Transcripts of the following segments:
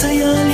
இசையால்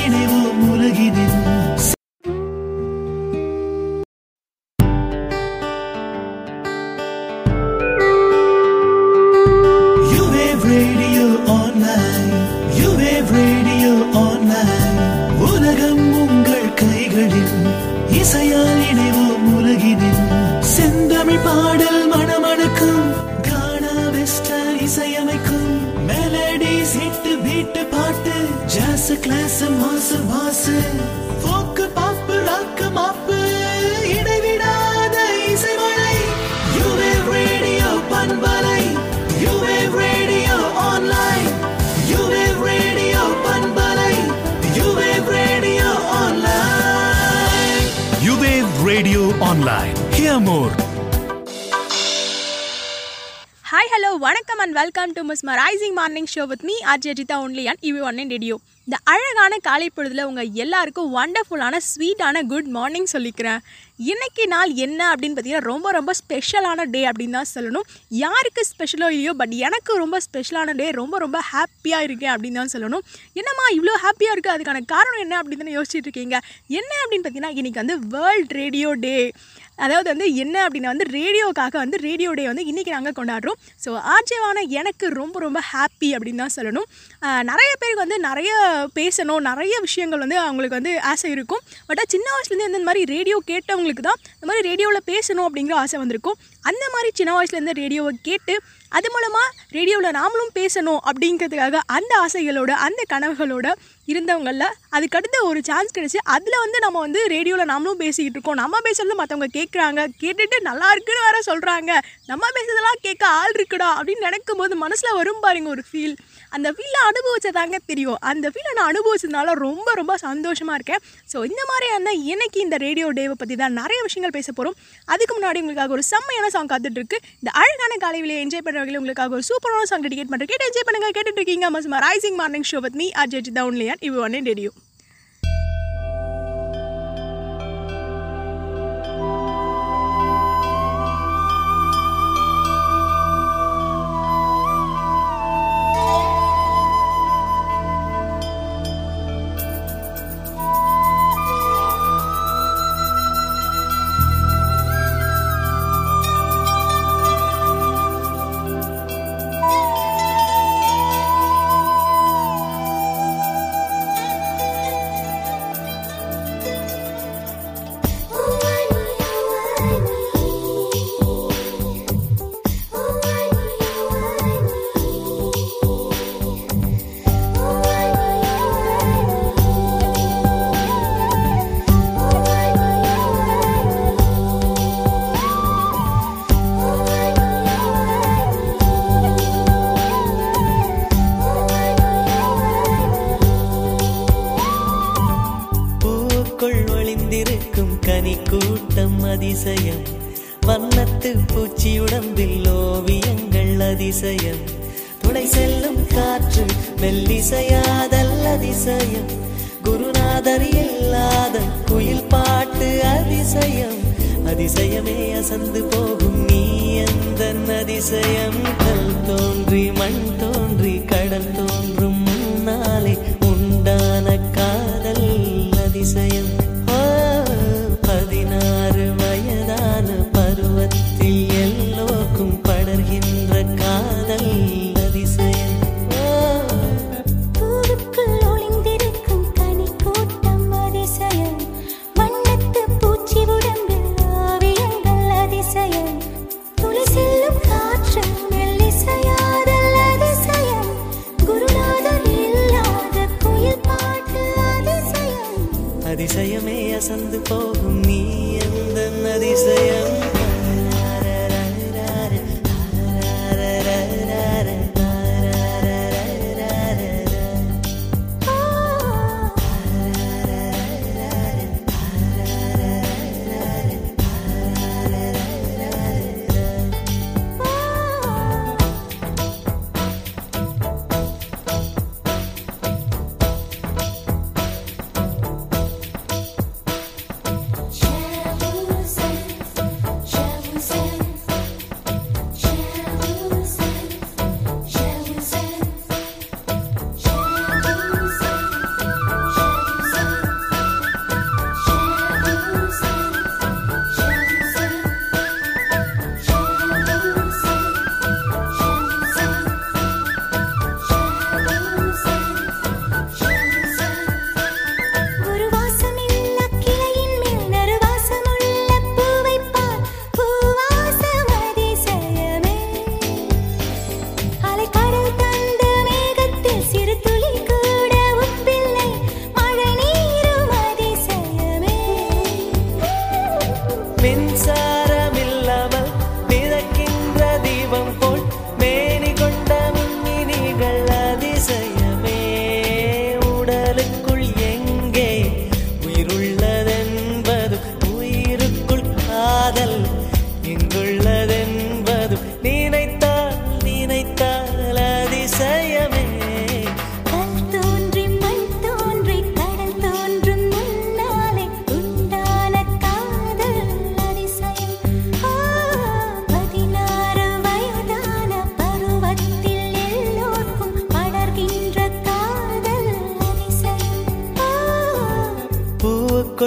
RJ Ajitha only and Eve one radio இந்த அழகான காலை பொழுதில் உங்கள் எல்லாருக்கும் வண்டர்ஃபுல்லான ஸ்வீட்டான குட் மார்னிங் சொல்லிக்கிறேன். இன்றைக்கி நாள் என்ன அப்படின்னு பார்த்தீங்கன்னா ரொம்ப ரொம்ப ஸ்பெஷலான டே அப்படின்னு தான் சொல்லணும். யாருக்கு ஸ்பெஷலோ இல்லையோ பட் எனக்கு ரொம்ப ஸ்பெஷலான டே ரொம்ப ரொம்ப ஹாப்பியாக இருக்கேன் அப்படின்னு தான் சொல்லணும். என்னம்மா இவ்வளோ ஹாப்பியாக இருக்குது அதுக்கான காரணம் என்ன அப்படின்னு தானே யோசிச்சுட்டு இருக்கீங்க. என்ன அப்படின்னு பார்த்தீங்கன்னா இன்றைக்கி வந்து வேர்ல்ட் ரேடியோ டே அதாவது வந்து என்ன அப்படின்னா வந்து ரேடியோக்காக வந்து ரேடியோ டே வந்து இன்றைக்கி நாங்கள் கொண்டாடுறோம். ஸோ ஆர்ஜேவான எனக்கு ரொம்ப ரொம்ப ஹாப்பி அப்படின்னு தான் சொல்லணும். நிறைய பேருக்கு வந்து நிறைய பேசணும் நிறைய விஷயங்கள் வந்து அவங்களுக்கு வந்து ஆசை இருக்கும். பட் சின்ன வயசுலேருந்து இந்த மாதிரி ரேடியோ கேட்டவங்களுக்கு தான் இந்த மாதிரி ரேடியோவில் பேசணும் அப்படிங்கிற ஆசை வந்திருக்கும். அந்த மாதிரி சின்ன வயசுலேருந்து ரேடியோவை கேட்டு அது மூலமாக ரேடியோவில் நாமளும் பேசணும் அப்படிங்கிறதுக்காக அந்த ஆசைகளோட அந்த கனவுகளோட இருந்தவங்களில் அதுக்கடுத்து ஒரு சான்ஸ் கிடச்சி அதில் வந்து நம்ம வந்து ரேடியோவில் நாமளும் பேசிக்கிட்டு இருக்கோம். நம்ம பேசுறது மற்றவங்க கேட்குறாங்க கேட்டுட்டு நல்லா இருக்குன்னு வேற சொல்கிறாங்க நம்ம பேசுறதெல்லாம் கேட்க ஆள் இருக்குடா அப்படின்னு நினைக்கும் போது மனசில் வரும் பாருங்க ஒரு ஃபீல் அந்த ஃபீலை அனுபவிச்சதாங்க தெரியும். அந்த ஃபீலை நான் அனுபவிச்சதுனால ரொம்ப ரொம்ப சந்தோஷமாக இருக்கேன். ஸோ இந்த மாதிரியான இன்னைக்கு இந்த ரேடியோ டேவை பற்றி தான் நிறைய விஷயங்கள் பேச போகிறோம் அதுக்கு முன்னாடி உங்களுக்காக ஒரு செம்மையான சாங் காத்துட்ருக்கு இந்த அழகான காலை என்ஜாய் பண்ணுறவங்களே உங்களுக்காக ஒரு சூப்பரான சாங் டெடிகேட் பண்ணுறேன் கேட்டு என்ஜாய் பண்ணுங்க. கேட்டுட்ருக்கீங்க mesmerizing morning show with me RJ டவுன்லியன் Eve one radio மெல்லிசையாதல் அதிசயம் குருநாதர் இல்லாத குயில் பாட்டு அதிசயம். அதிசயமே அசந்து போகும் நீ எந்த அதிசயம்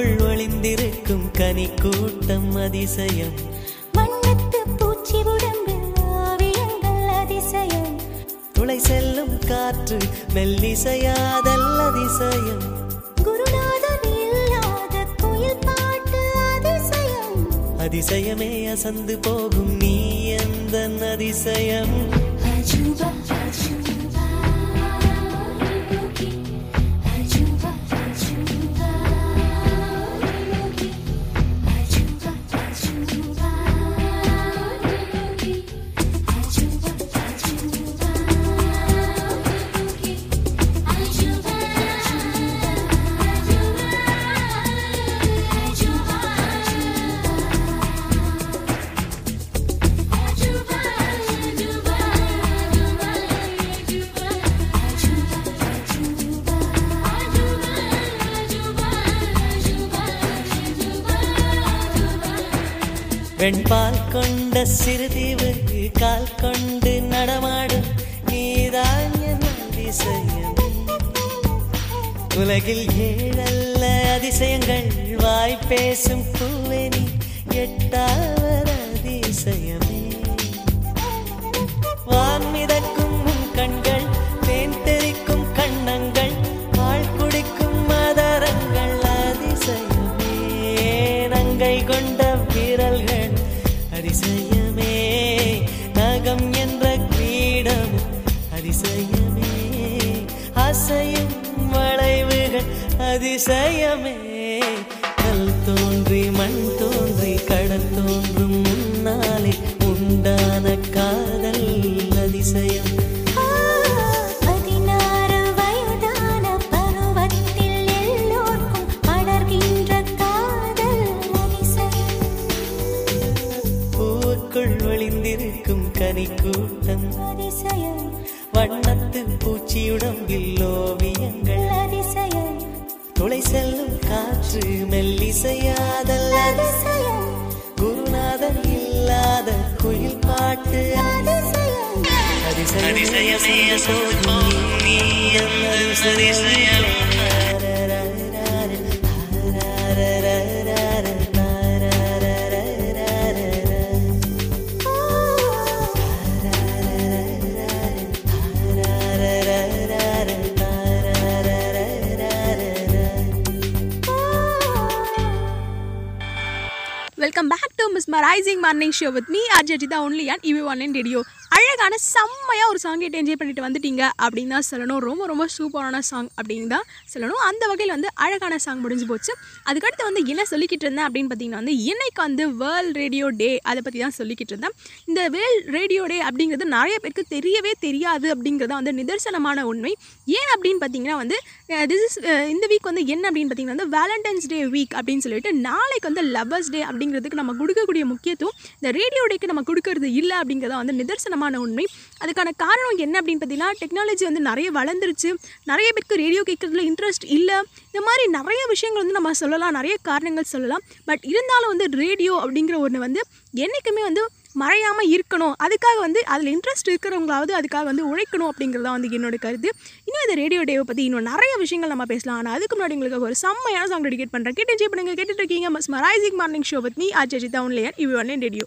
பூவுக்குள் ஒளிந்திருக்கும் கனி கூட்டம் அதிசயம். வண்ணத்து பூச்சி உடம்பில் ஓவியங்கள் அதிசயம். துளை செல்லும் காற்று மெல்லிசையாதல் அதிசயம். அதிசயம். அசந்து போகும் நீ எந்த அதிசயம் அஜூபா. सिर दिया show with me RJ Ajitha only and Eve one in radio அழகான செம்ம செம்மையாக ஒரு சாங் கேட்டு என்ஜாய் பண்ணிட்டு வந்துட்டீங்க அப்படின்னு தான் சொல்லணும். ரொம்ப ரொம்ப சூப்பரான சாங் அப்படின்னு தான் சொல்லணும். அந்த வகையில் வந்து அழகான சாங் முடிஞ்சு போச்சு. அதுக்கடுத்து வந்து என்ன சொல்லிக்கிட்டு இருந்தேன் அப்படின்னு பார்த்தீங்கன்னா வந்து இன்னைக்கு வந்து வேர்ல்ட் ரேடியோ டே அதை பற்றி தான் சொல்லிக்கிட்டு இருந்தேன். இந்த வேர்ல்ட் ரேடியோ டே அப்படிங்கிறது நிறைய பேருக்கு தெரியவே தெரியாது அப்படிங்கிறது வந்து நிதர்சனமான உண்மை. ஏன் அப்படின்னு பார்த்தீங்கன்னா வந்து திஸ் இஸ் இந்த வீக் வந்து என்ன அப்படின்னு பார்த்தீங்கன்னா வந்து வேலண்டைன்ஸ் டே வீக் அப்படின்னு சொல்லிட்டு நாளைக்கு வந்து லவ்வர்ஸ் டே அப்படிங்கிறதுக்கு நம்ம கொடுக்கக்கூடிய முக்கியத்துவம் இந்த ரேடியோ டேக்கு நம்ம கொடுக்கறது இல்லை அப்படிங்கிறத வந்து நிதர்சனமான உண்மை. அதுக்கு அதுக்கான காரணம் என்ன அப்படின்னு பார்த்தீங்கன்னா டெக்னாலஜி வந்து நிறைய வளர்ந்துருச்சு. நிறைய பேருக்கு ரேடியோ கேட்குறதுல இன்ட்ரெஸ்ட் இல்லை. இந்த மாதிரி நிறைய விஷயங்கள் வந்து நம்ம சொல்லலாம். நிறைய காரணங்கள் சொல்லலாம். பட் இருந்தாலும் வந்து ரேடியோ அப்படிங்கிற ஒன்று வந்து என்றைக்குமே வந்து மறையாமல் இருக்கணும். அதுக்காக வந்து அதில் இன்ட்ரெஸ்ட் இருக்கிறவங்களாவது அதுக்காக வந்து உழைக்கணும் அப்படிங்கிறதா வந்து என்னோட கருத்து. இன்னும் இந்த ரேடியோ டேவை பற்றி இன்னும் நிறைய விஷயங்கள் நம்ம பேசலாம். ஆனால் அதுக்கு முன்னாடி உங்களுக்கு ஒரு செம்மையான சாங் டெடிகேட் பண்ணுறேன் கேட்டு என்ஜாய் பண்ணுங்கள் கேட்டுட்டு இருக்கீங்க? Mesmerizing morning show with me RJ Ajitha ஒன்லேயர் Eve one radio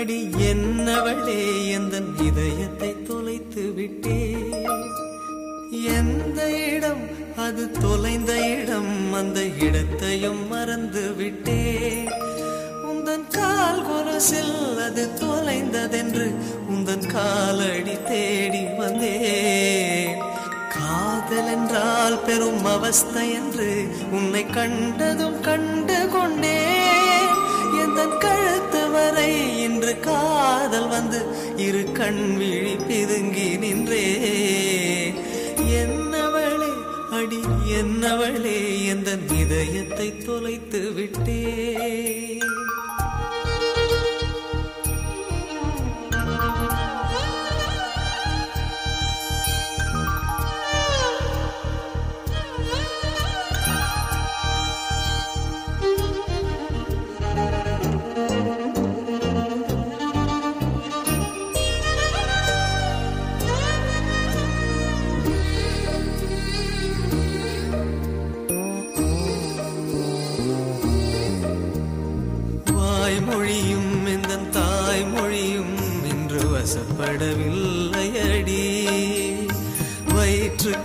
அடி என்னவளே எந்த இதயத்தை தொலைத்து விட்டே எந்த இடம் அது தொலைந்த இடம் அந்த இடத்தையும் மறந்து விட்டே உந்தன் கால் கொலசில் அது தொலைந்ததென்று உந்தன் காலடி தேடி வந்தேன். என்றால் பெரும் அவஸ்தை என்று உன்னை கண்டதும் கண்டு கொண்டேன். எந்த கண் வரை இன்று காதல் வந்து இரு கண் விழி பிதுங்கி நின்றே. என்னவளே அடி என்னவளே எந்த இதயத்தை தொலைத்து விட்டே.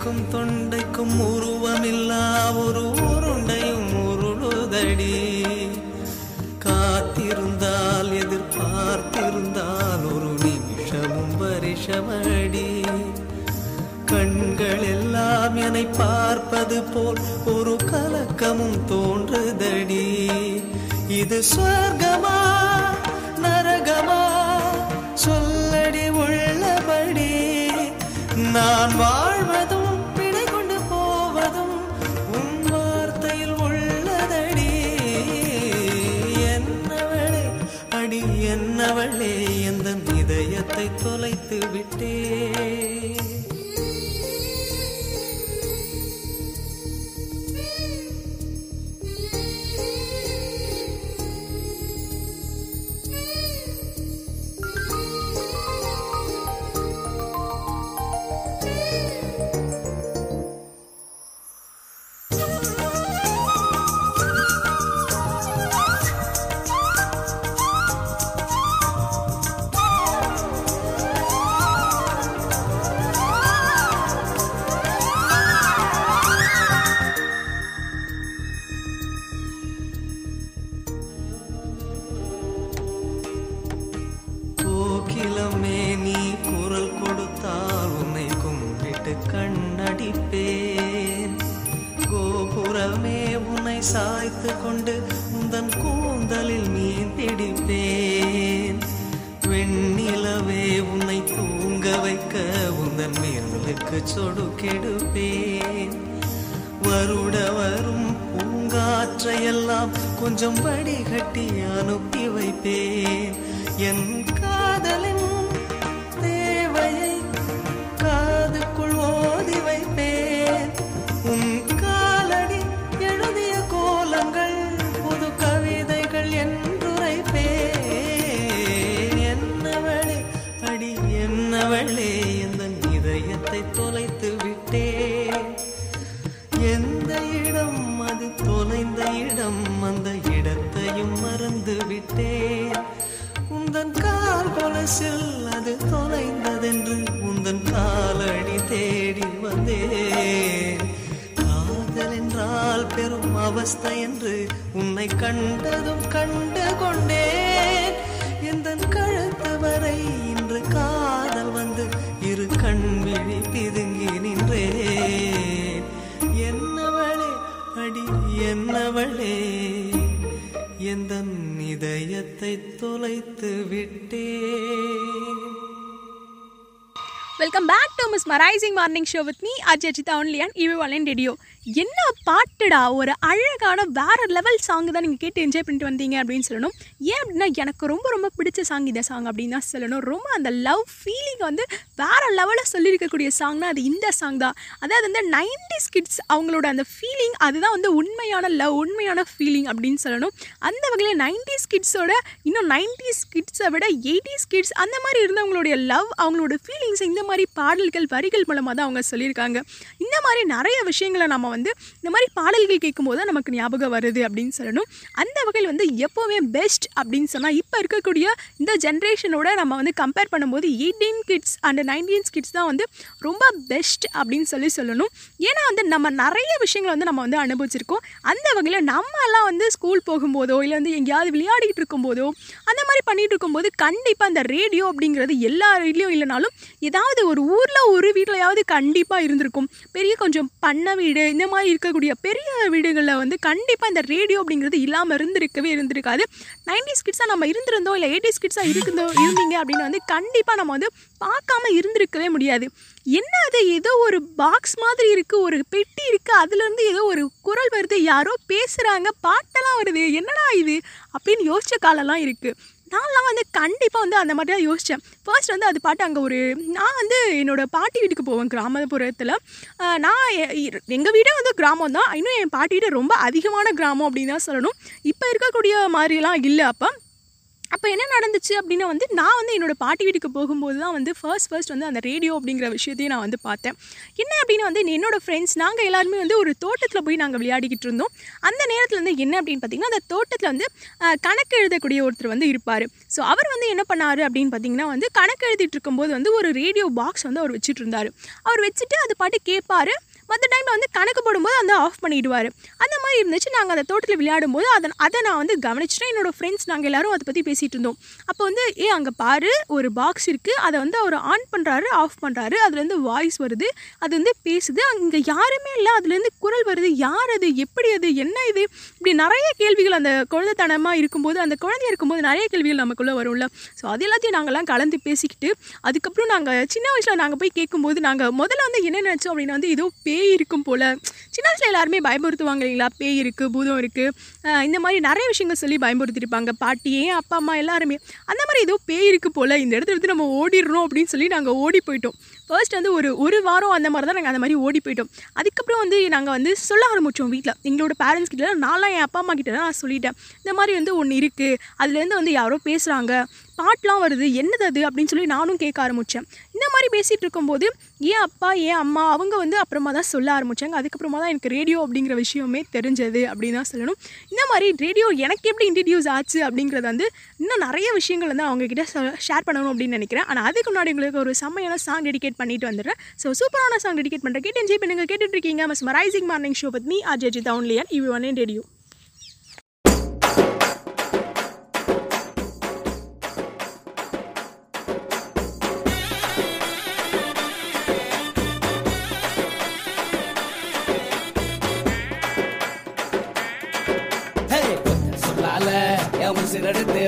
வயிற்றுக்கும் தொண்டைக்கும் உருவமில்லா ஒரு உருண்டையும் உருளுதடி. காத்திருந்தால் எதிர்பார்த்திருந்தால் ஒரு நிமிஷமும் வருஷமடி. கண்கள் எல்லாம் என்னை பார்ப்பது போல் ஒரு கலக்கமும் தோன்றுதடி. இது சொர்க்கமா நரகமா? சொல்லடி உள்ளபடி நான் வாழ் என்னவளே எந்த இதயத்தை தொலைத்து விட்டே. அனுப்பி என் காதலின் கண்டதும் கண்டு கொண்டேன் எந்த கழுத்து வரை இன்று காதல் வந்து இரு கண் விழி பிதுங்கி நின்றேன். என்னவளே அடி என்னவளே? எந்த இதயத்தை தொலைத்து விட்டேன். Welcome back welcome mesmerizing morning show with me RJ Ajitha only Eve online radio என்ன பாட்டுடா? ஒரு அழகான வேற லெவல் சாங் தான் நீங்கள் கேட்டு என்ஜாய் பண்ணிட்டு வந்தீங்க அப்படின்னு சொல்லணும். ஏன் அப்படின்னா எனக்கு ரொம்ப ரொம்ப பிடிச்ச சாங் இந்த சாங் அப்படின்னு தான் சொல்லணும். ரொம்ப அந்த லவ் ஃபீலிங் வந்து வேற லெவலில் சொல்லியிருக்கக்கூடிய சாங்னா அது இந்த சாங் தான். அதாவது வந்து நைன்டிஸ் கிட்ஸ் அவங்களோட அந்த ஃபீலிங் அதுதான் வந்து உண்மையான லவ் உண்மையான ஃபீலிங் அப்படின்னு சொல்லணும். அந்த வகையில் நைன்டிஸ் கிட்ஸோட இன்னும் நைன்டிஸ் கிட்ஸை விட எயிட்டி கிட்ஸ் அந்த மாதிரி இருந்தவங்களுடைய லவ் அவங்களோட ஃபீலிங்ஸ் இந்த மாதிரி பாடல் பாடல்கள் வரிகள் மூலமாக தான் அவங்க சொல்லியிருக்காங்க. இந்த மாதிரி நிறைய விஷயங்களை நம்ம வந்து இந்த மாதிரி பாடல்கள் கேட்கும்போது தான் நமக்கு ஞாபகம் வருது அப்படின்னு சொல்லணும். அந்த வகையில் வந்து எப்போவுமே பெஸ்ட் அப்படின்னு சொன்னால் இப்போ இருக்கக்கூடிய இந்த ஜென்ரேஷனோட நம்ம வந்து கம்பேர் பண்ணும்போது eighteen kids and nineteens kids தான் வந்து ரொம்ப பெஸ்ட் அப்படின்னு சொல்லி சொல்லணும். ஏன்னா வந்து நம்ம நிறைய விஷயங்களை வந்து நம்ம வந்து அனுபவிச்சிருக்கோம். அந்த வகையில் நம்ம எல்லாம் வந்து ஸ்கூல் போகும்போதோ இல்லை வந்து எங்கேயாவது விளையாடிட்டு இருக்கும்போதோ அந்த மாதிரி பண்ணிட்டு இருக்கும்போது கண்டிப்பாக அந்த ரேடியோ அப்படிங்கிறது எல்லா ரேடியோ இல்லைனாலும் ஏதாவது ஒரு ஊரில் ஒரு வீட்டிலையாவது கண்டிப்பாக இருந்திருக்கும். பெரிய கொஞ்சம் பண்ண வீடு இந்த மாதிரி இருக்கக்கூடிய பெரிய வீடுகளில் வந்து கண்டிப்பாக இந்த ரேடியோ அப்படிங்கிறது இல்லாமல் இருந்திருக்கவே இருந்திருக்காது. நைன்டிஸ் கிட்ஸாக நம்ம இருந்திருந்தோம் இல்லை எயிட்டிஸ் கிட்ஸாக இருந்தோ இருந்தீங்க அப்படின்னு வந்து கண்டிப்பாக நம்ம வந்து பார்க்காம இருந்திருக்கவே முடியாது. என்ன அது? ஏதோ ஒரு பாக்ஸ் மாதிரி இருக்குது ஒரு பெட்டி இருக்குது அதுலேருந்து ஏதோ ஒரு குரல் வருது யாரோ பேசுகிறாங்க பாட்டெல்லாம் வருது என்னடா இது? அப்படின்னு யோசிச்ச காலம்லாம் இருக்குது நான்லாம் வந்து கண்டிப்பாக வந்து அந்த மாதிரி தான் யோசித்தேன் ஃபர்ஸ்ட் வந்து அது பாட்டு அங்கே ஒரு நான் வந்து என்னோடய பாட்டி வீட்டுக்கு போவேன் கிராமப்புறத்தில். நான் எங்கள் வீடே வந்து கிராமம் தான். இன்னும் என் பாட்டி வீடு ரொம்ப அதிகமான கிராமம் அப்படின்னு தான் சொல்லணும். இப்போ இருக்கக்கூடிய மாதிரிலாம் இல்லை அப்போ. அப்போ என்ன நடந்துச்சு அப்படின்னா வந்து நான் வந்து என்னோடய பாட்டி வீட்டுக்கு போகும்போது தான் வந்து ஃபர்ஸ்ட் ஃபர்ஸ்ட் வந்து அந்த ரேடியோ அப்படிங்கிற விஷயத்தையும் நான் வந்து பார்த்தேன். என்ன அப்படின்னு வந்து என்னோடய ஃப்ரெண்ட்ஸ் நாங்கள் எல்லாருமே வந்து ஒரு தோட்டத்தில் போய் நாங்கள் விளையாடிக்கிட்டு இருந்தோம். அந்த நேரத்தில் வந்து என்ன அப்படின்னு பார்த்தீங்கன்னா அந்த தோட்டத்தில் வந்து கணக்கு எழுதக்கூடிய ஒருத்தர் வந்து இருப்பார். ஸோ அவர் வந்து என்ன பண்ணார் அப்படின்னு பார்த்தீங்கன்னா வந்து கணக்கு எழுதிட்டு இருக்கும்போது வந்து ஒரு ரேடியோ பாக்ஸ் வந்து அவர் வச்சுட்டு இருந்தார். அவர் வச்சுட்டு அது பாட்டு கேட்பாரு மற்ற டைமில் வந்து கணக்கு போடும்போது அந்த ஆஃப் பண்ணிடுவார். அந்த மாதிரி இருந்துச்சு. நாங்கள் அந்த தோட்டத்தில் விளையாடும்போது அதை அதை நான் வந்து கவனிச்சிட்டேன். என்னோட ஃப்ரெண்ட்ஸ் நாங்கள் எல்லாரும் அதை பற்றி பேசிகிட்டு இருந்தோம். அப்போ வந்து ஏ அங்கே பாரு ஒரு பாக்ஸ் இருக்குது அதை வந்து அவர் ஆன் பண்ணுறாரு ஆஃப் பண்ணுறாரு அதுலேருந்து வாய்ஸ் வருது. அது வந்து பேசுது. அங்கே யாருமே இல்லை. அதுலேருந்து குரல் வருது. யார் அது? எப்படி அது? என்ன இது? இப்படி நிறைய கேள்விகள் அந்த குழந்தைத்தனமாக இருக்கும்போது அந்த குழந்தைய இருக்கும்போது நிறைய கேள்விகள் நமக்குள்ளே வரும்ல. ஸோ அது எல்லாத்தையும் நாங்கள்லாம் கலந்து பேசிக்கிட்டு அதுக்கப்புறம் நாங்கள் சின்ன வயசில் நாங்கள் போய் கேட்கும்போது நாங்கள் முதல்ல வந்து என்ன நினச்சோம் அப்படின்னா வந்து ஏதோ பேய் இருக்கும் போல். சின்ன வயசில் எல்லாருமே பயமுறுத்துவாங்க இல்லைங்களா பேய் இருக்குது பூதம் இருக்குது இந்த மாதிரி நிறைய விஷயங்கள் சொல்லி பயமுறுத்திருப்பாங்க. பாட்டி ஏன் அப்பா அம்மா எல்லாருமே. அந்த மாதிரி ஏதோ பேய் இருக்குது போல். இந்த இடத்துல இருந்து நம்ம ஓடிடுறோம் அப்படின்னு சொல்லி நாங்கள் ஓடி போயிட்டோம். ஃபர்ஸ்ட் வந்து ஒரு ஒரு வாரம் அந்த மாதிரி தான் நாங்கள் அந்த மாதிரி ஓடி போயிட்டோம். அதுக்கப்புறம் வந்து நாங்கள் வந்து சொல்ல ஆரம்பித்தோம் வீட்டில் எங்களோட பேரண்ட்ஸ் கிட்ட நான்லாம் என் அப்பா அம்மா கிட்ட நான் சொல்லிட்டேன். இந்த மாதிரி வந்து ஒன்று இருக்குது அதுலேருந்து வந்து யாரோ பேசுகிறாங்க பாட்டெலாம் வருது என்னது அது? அப்படின்னு சொல்லி நானும் கேட்க ஆரம்பித்தேன் இந்த மாதிரி பேசிகிட்டு இருக்கும்போது ஏன் அப்பா ஏன் அம்மா அவங்க வந்து அப்புறமா தான் சொல்ல ஆரம்பித்தாங்க அதுக்கப்புறமா தான் எனக்கு ரேடியோ அப்படிங்கிற விஷயமே தெரிஞ்சது அப்படின்னு தான் சொல்லணும். இந்த மாதிரி ரேடியோ எனக்கு எப்படி இன்ட்ரடியூஸ் ஆச்சு அப்படிங்கிறத வந்து இன்னும் நிறைய விஷயங்கள் வந்து அவங்கக்கிட்ட ஷேர் பண்ணணும் அப்படின்னு நினைக்கிறேன். ஆனால் அதுக்கு முன்னாடி உங்களுக்கு ஒரு செம்மையான சாங் டெடிகேட் பண்ணிட்டு வந்துடுறேன். ஸோ சூப்பரான சாங் டெடிகேட் பண்ணுறேன் கேட்டு என்ஜாய் பண்ணுங்கள் கேட்டுட்ருக்கீங்க mesmerizing morning show with me RJ Jitha ஒன்லியன் இவ் ஒன் ரேடியோ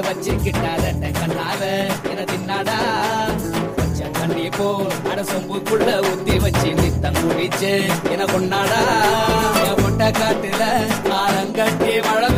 வச்சுக்கிட்டாரட்ட வச்சுக்கிட்டாத கண்ணால என தின்னாடா. கொஞ்சம் தண்ணி போ அட சொம்புக்குள்ள ஊத்தி வச்சு நித்தம் குடிச்சு என கொண்டாடா. என் பொட்ட காட்டுல ஆரங்கட்டி மழை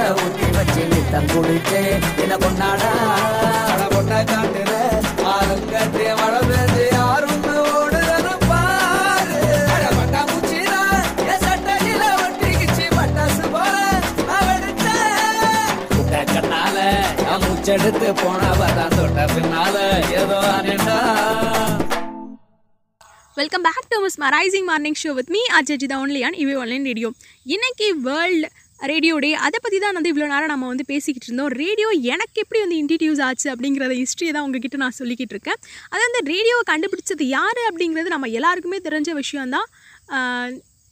சொம்புக்குள்ள ஊத்தி வச்சு நித்தம் குடிச்சு என்ன கொண்டாடா அட காட்டுற ஆளுங்கட்டே யாரும் ஓடுறது பாரு. பட்டா சட்டையில ஒட்டிக்கிச்சு பட்டாசு போல கண்ணால மூச்செடுத்து போனவ தான் தொட்ட பின்னால ஏதோ அனேண்டா welcome back to mesmerizing morning show with me Ajitha only and Eve online radio இன்னைக்கு வேர்ல்டு ரேடியோ டே அதை பற்றி தான் வந்து இவ்வளோ நேரம் நம்ம வந்து பேசிக்கிட்டு இருந்தோம். ரேடியோ எனக்கு எப்படி வந்து இன்ட்ரடியூஸ் ஆச்சு அப்படிங்கிறத ஹிஸ்ட்ரியை தான் உங்ககிட்ட நான் சொல்லிக்கிட்டு இருக்கேன். அது வந்து ரேடியோவை கண்டுபிடிச்சது யார் அப்படிங்கிறது நம்ம எல்லாருக்குமே தெரிஞ்ச விஷயம்தான்.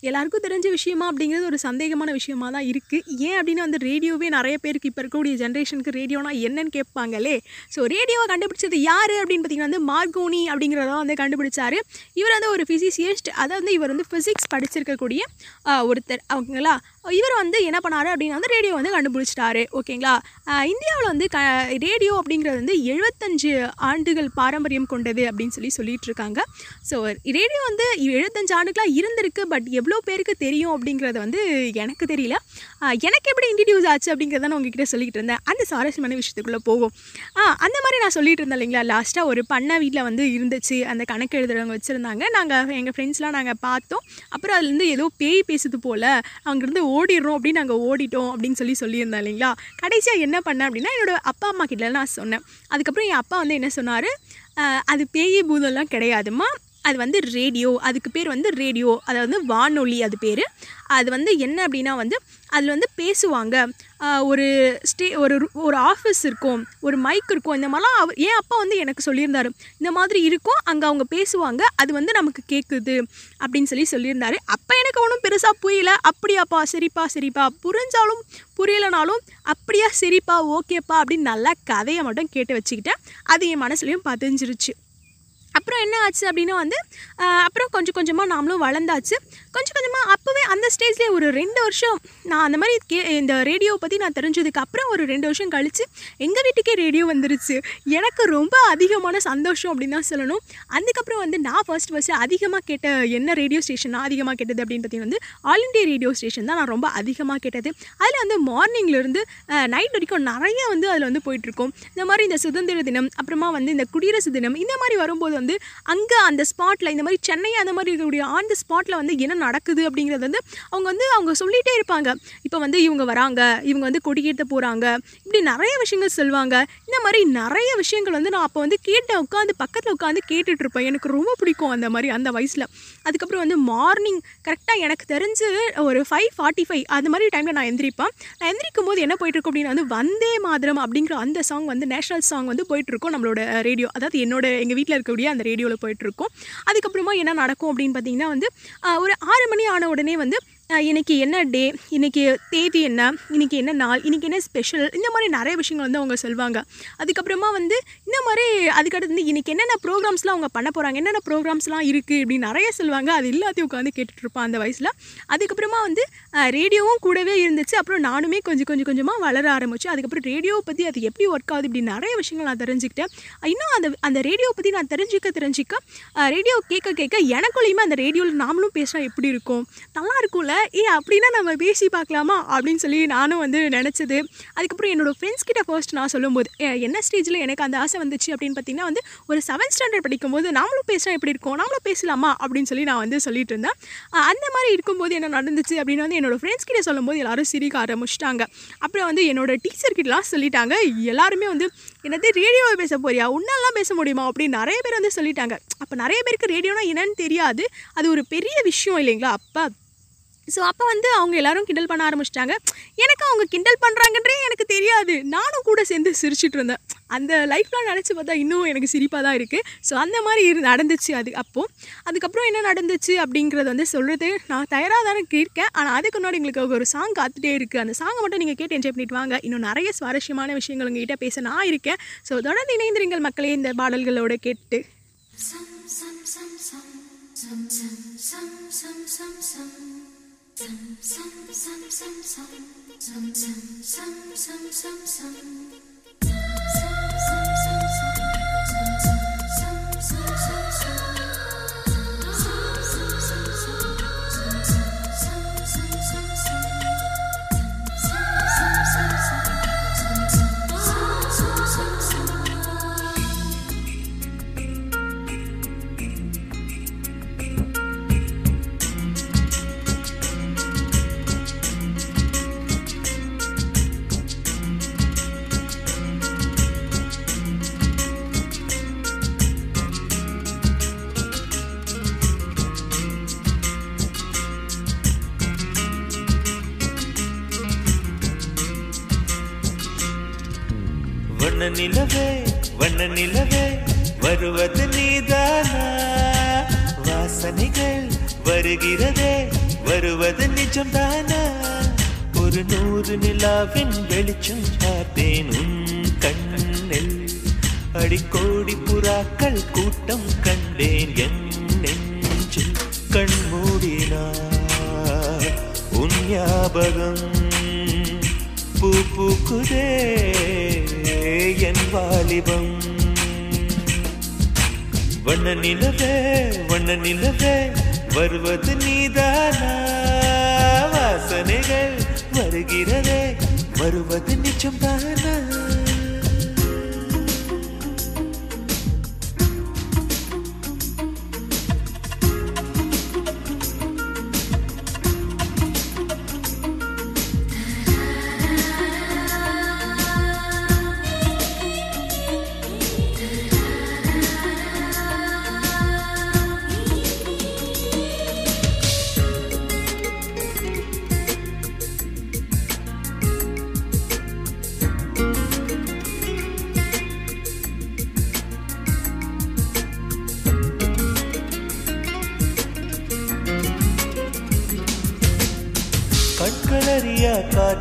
எல்லாருக்கும் தெரிஞ்ச விஷயமா அப்படிங்கிறது ஒரு சந்தேகமான விஷயமா தான் இருக்குது ஏன் அப்படின்னா வந்து ரேடியோவே நிறைய பேருக்கு இப்போ இருக்கக்கூடிய ஜென்ரேஷனுக்கு ரேடியோனா என்னன்னு கேட்பாங்களே ஸோ ரேடியோவை கண்டுபிடிச்சது யார் அப்படின்னு பார்த்தீங்கன்னா வந்து மார்கோனி அப்படிங்கிறத வந்து கண்டுபிடிச்சாரு. இவர் வந்து ஒரு ஃபிசிசியஸ்ட் அதாவது இவர் வந்து ஃபிசிக்ஸ் படிச்சிருக்கக்கூடிய ஒருத்தர் அவங்களா இவர் வந்து என்ன பண்ணாரு அப்படின்னா வந்து ரேடியோ வந்து கண்டுபிடிச்சிட்டாரு ஓகேங்களா இந்தியாவில் வந்து க ரேடியோ அப்படிங்கிறது வந்து எழுபத்தஞ்சு ஆண்டுகள் பாரம்பரியம் கொண்டது அப்படின்னு சொல்லி சொல்லிட்டு இருக்காங்க ஸோ ரேடியோ வந்து எழுபத்தஞ்சு ஆண்டுகளாக இருந்திருக்கு பட் எவ்வளோ பேருக்கு தெரியும் அப்படிங்கிறது வந்து எனக்கு தெரியல. எனக்கு எப்படி இன்ட்ரடியூஸ் ஆச்சு அப்படிங்கிறத நான் உங்ககிட்ட சொல்லிகிட்டு இருந்தேன். அந்த சுவாரஸ்யமான விஷயத்துக்குள்ளே போகும் ஆ அந்த மாதிரி நான் சொல்லிட்டு இருந்தேன் இல்லைங்களா? லாஸ்ட்டாக ஒரு பண்ணை வீட்டில் வந்து இருந்துச்சு அந்த கணக்கு எழுதுறவங்க வச்சுருந்தாங்க. நாங்கள் எங்கள் ஃப்ரெண்ட்ஸ்லாம் நாங்கள் பார்த்தோம். அப்புறம் அதுலேருந்து ஏதோ பேய் பேசுது போல் அங்கேருந்து ஓடிடுறோம் அப்படின்னு நாங்கள் ஓடிட்டோம் அப்படின்னு சொல்லி சொல்லியிருந்தேன் இல்லைங்களா? கடைசியாக என்ன பண்ணேன் அப்படின்னா என்னோட அப்பா அம்மா கிட்ட நான் சொன்னேன். அதுக்கப்புறம் என் அப்பா வந்து என்ன சொன்னார்? அது பேய் பூதம்லாம் கிடையாதும்மா. அது வந்து ரேடியோ அதுக்கு பேர் வந்து ரேடியோ அதாவது வந்து வானொலி அது பேர். அது வந்து என்ன அப்படின்னா வந்து அதில் வந்து பேசுவாங்க. ஒரு ஸ்டே ஒரு ஒரு ஆஃபீஸ் இருக்கும் ஒரு மைக் இருக்கும் இந்த மாதிரிலாம் அவர் என் அப்பா வந்து எனக்கு சொல்லியிருந்தார். இந்த மாதிரி இருக்கும் அங்கே அவங்க பேசுவாங்க அது வந்து நமக்கு கேட்குது அப்படின்னு சொல்லி சொல்லியிருந்தார். அப்போ எனக்கு ஒன்றும் பெருசாக புரியல. அப்படியாப்பா சரிப்பா சரிப்பா புரிஞ்சாலும் புரியலைனாலும் அப்படியா சரிப்பா ஓகேப்பா அப்படின்னு நல்லா கதையை மட்டும் கேட்டு வச்சுக்கிட்டேன். அது என் மனசுலையும் பதிஞ்சிருச்சு. அப்புறம் என்ன ஆச்சு அப்படின்னா வந்து அப்புறம் கொஞ்சம் கொஞ்சமாக நாமளும் வளர்ந்தாச்சு. கொஞ்சம் கொஞ்சமாக அப்போவே அந்த ஸ்டேஜ்லேயே ஒரு ரெண்டு வருஷம் நான் அந்த மாதிரி கே இந்த ரேடியோவை பற்றி நான் தெரிஞ்சதுக்கு அப்புறம் ஒரு ரெண்டு வருஷம் கழித்து எங்கள் வீட்டுக்கே ரேடியோ வந்துருச்சு. எனக்கு ரொம்ப அதிகமான சந்தோஷம் அப்படின்னு தான் சொல்லணும். அதுக்கப்புறம் வந்து நான் ஃபர்ஸ்ட் ஃபஸ்ட்டு அதிகமாக கேட்ட என்ன ரேடியோ ஸ்டேஷன் நான் அதிகமாக கேட்டது அப்படின்னு பார்த்தீங்கன்னா வந்து ஆல் இண்டியா ரேடியோ ஸ்டேஷன் தான் நான் ரொம்ப அதிகமாக கேட்டது. அதில் வந்து மார்னிங்லேருந்து நைட் வரைக்கும் நிறைய வந்து அதில் வந்து போயிட்டுருக்கோம் இந்த மாதிரி இந்த சுதந்திர தினம் அப்புறமா வந்து இந்த குடியரசு தினம் இந்த மாதிரி வரும்போது வந்து அங்கே அந்த ஸ்பாட்டில் இந்த மாதிரி சென்னை அந்த மாதிரி இருக்கக்கூடிய ஆன் த ஸ்பாட்டில் வந்து என்ன நடக்குது அப்படிங்கிறது வந்து அவங்க வந்து அவங்க சொல்லிகிட்டே இருப்பாங்க. இப்போ வந்து இவங்க வராங்க இவங்க வந்து கொடியேற்ற போகிறாங்க இப்படி நிறைய விஷயங்கள் சொல்லுவாங்க. இந்த மாதிரி நிறைய விஷயங்கள் வந்து நான் அப்போ வந்து கேட்ட உட்காந்து பக்கத்தில் உட்காந்து கேட்டுட்ருப்பேன் எனக்கு ரொம்ப பிடிக்கும் அந்த மாதிரி அந்த வயசில். அதுக்கப்புறம் வந்து மார்னிங் கரெக்டாக எனக்கு தெரிஞ்சு ஒரு ஃபைவ் ஃபார்ட்டி ஃபைவ் அந்த மாதிரி டைமில் நான் எந்திரிப்பேன். நான் எந்திரிக்கும் போது என்ன போயிட்டுருக்கும் அப்படின்னா வந்து வந்தே மாதரம் அப்படிங்கிற அந்த சாங் வந்து நேஷனல் சாங் வந்து போயிட்டுருக்கும் நம்மளோட ரேடியோ அதாவது என்னோட எங்கள் வீட்டில் இருக்கக்கூடிய அந்த ரேடியோவில் போயிட்டுருக்கும் அதுக்கப்புறமா என்ன நடக்கும் அப்படின்னு பார்த்தீங்கன்னா வந்து ஒரு ஆறு மணி ஆன உடனே வந்து இன்றைக்கி என்ன டே? இன்றைக்கி தேதி என்ன? இன்னைக்கு என்ன நாள்? இன்னைக்கு என்ன ஸ்பெஷல் இந்த மாதிரி நிறைய விஷயங்கள் வந்து அவங்க சொல்லுவாங்க அதுக்கப்புறமா வந்து இந்த மாதிரி அதுக்கடுத்து வந்து இன்றைக்கி என்னென்ன ப்ரோக்ராம்ஸ்லாம் அவங்க பண்ண போகிறாங்க என்னென்ன ப்ரோக்ராம்ஸ்லாம் இருக்குது இப்படி நிறைய சொல்லுவாங்க. அது எல்லாத்தையும் உட்காந்து கேட்டுட்ருப்பான் அந்த வயசில். அதுக்கப்புறமா வந்து ரேடியோவும் கூடவே இருந்துச்சு. அப்புறம் நானுமே கொஞ்சம் கொஞ்சம் கொஞ்சமாக வளர ஆரம்பிச்சு அதுக்கப்புறம் ரேடியோவை பற்றி அது எப்படி ஒர்க் ஆகுது இப்படி நிறைய விஷயங்கள் நான் தெரிஞ்சுக்கிட்டேன். இன்னும் அந்த அந்த ரேடியோவை பற்றி நான் தெரிஞ்சுக்க தெரிஞ்சுக்க ரேடியோ கேட்க கேட்க எனக்குள்ளேயுமே அந்த ரேடியோவில் நாமளும் பேசினா எப்படி இருக்கும்? நல்லா இருக்கும்ல? ஏ அப்படின்னா நம்ம பேசி பார்க்கலாமா? அப்படின்னு சொல்லி நானும் வந்து நினச்சது. அதுக்கப்புறம் என்னோடய ஃப்ரெண்ட்ஸ் கிட்ட ஃபர்ஸ்ட் நான் சொல்லும்போது என்ன ஸ்டேஜில் எனக்கு அந்த ஆசை வந்துச்சு? அப்படின்னு பார்த்தீங்கன்னா வந்து ஒரு செவன்த் ஸ்டாண்டர்ட் படிக்கும்போது நாமளும் பேசினா எப்படி இருக்கும்? நாமளும் பேசலாமா? அப்படின்னு சொல்லி நான் வந்து சொல்லிட்டு இருந்தேன். அந்த மாதிரி இருக்கும்போது என்ன நடந்துச்சு அப்படின்னு வந்து என்னோட ஃப்ரெண்ட்ஸ் கிட்ட சொல்லும்போது எல்லாரும் சிரிக்க ஆரம்பிச்சிட்டாங்க. அப்புறம் வந்து என்னோட டீச்சர் கிட்டலாம் சொல்லிட்டாங்க. எல்லாருமே வந்து என்னது ரேடியோவை பேச போறியா? உன்னெல்லாம் பேச முடியுமா? அப்படின்னு நிறைய பேர் வந்து சொல்லிட்டாங்க. அப்போ நிறைய பேருக்கு ரேடியோனா என்னன்னு தெரியாது. அது ஒரு பெரிய விஷயம் இல்லைங்களா? அப்போ ஸோ அப்போ வந்து அவங்க எல்லாரும் கிண்டல் பண்ண ஆரம்பிச்சிட்டாங்க. எனக்கு அவங்க கிண்டல் பண்ணுறாங்கன்றே எனக்கு தெரியாது. நானும் கூட சேர்ந்து சிரிச்சிட்டு இருந்தேன். அந்த லைஃப்லாம் நினச்சி பார்த்தா இன்னும் எனக்கு சிரிப்பாக தான் இருக்குது ஸோ அந்த மாதிரி இரு நடந்துச்சு அது. அப்போது அதுக்கப்புறம் என்ன நடந்துச்சு அப்படிங்கிறத வந்து சொல்கிறது நான் தயாராக தானே இருக்கேன் ஆனால் அதுக்கு முன்னாடி எங்களுக்கு ஒரு சாங் காத்துட்டே இருக்குது அந்த சாங்கை மட்டும் நீங்கள் கேட்டு என்ஜாய் பண்ணிட்டு வாங்க. இன்னும் நிறைய சுவாரஸ்யமான விஷயங்கள் உங்ககிட்ட பேச நான் இருக்கேன். ஸோ தொடர்ந்து இணைந்திருங்கள் மக்களே இந்த பாடல்களோட கேட்டு. some some some some some some some some some some வண்ண நிலவே வருவது நீதானா? வாசனைகள் வருகிறதே வருவது நிஜம்தானா? ஒரு நூறு நிலாவின் வெளிச்சம் பார்த்தேன் உன் கண்ணில். அடிக்கோடி புறாக்கள் கூட்டம் கண்டேன் என் நெஞ்சில். கண் மூடினார் உன் ஞாபகம். பூ பூக்குதே என் வாலிபம். வண்ண நிலவே வண்ண நிலவே வருவது நீதானா? வாசனைகள் வருகிறதே வருவது நிஜம்தானா? கண்களறியா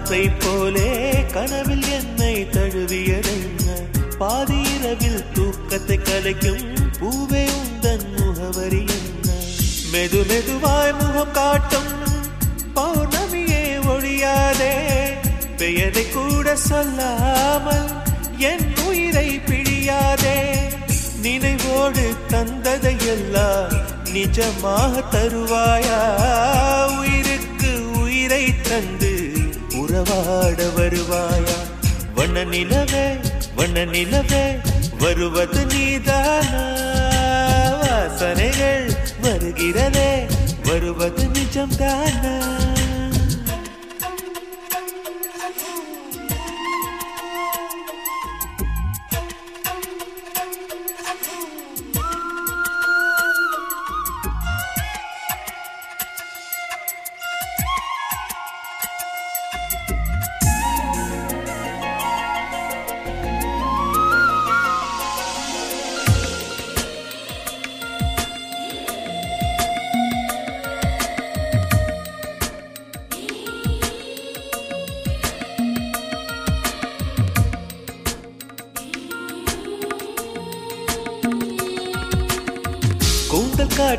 காற்றை போலே கனவில் என்னை தழுவியதென்ன? பாதி இரவில் தூக்கத்தை கலைக்கும் பூவே உந்தன் முகவரி என்ன? மெது மெதுவாய் முகம் காட்டும் பௌர்ணமியே ஒழியாதே. பெயரை கூட சொல்லாமல் என் உயிரை பிழியாதே. நினைவோடு தந்ததையெல்லாம் நிஜமாக தருவாயா? உறவாட வருவாயா? வண்ண நிலவே வண்ண நிலவே வருவது நீதானா? வாசனைகள் வருகிறதே வருவது நிஜம்தானா?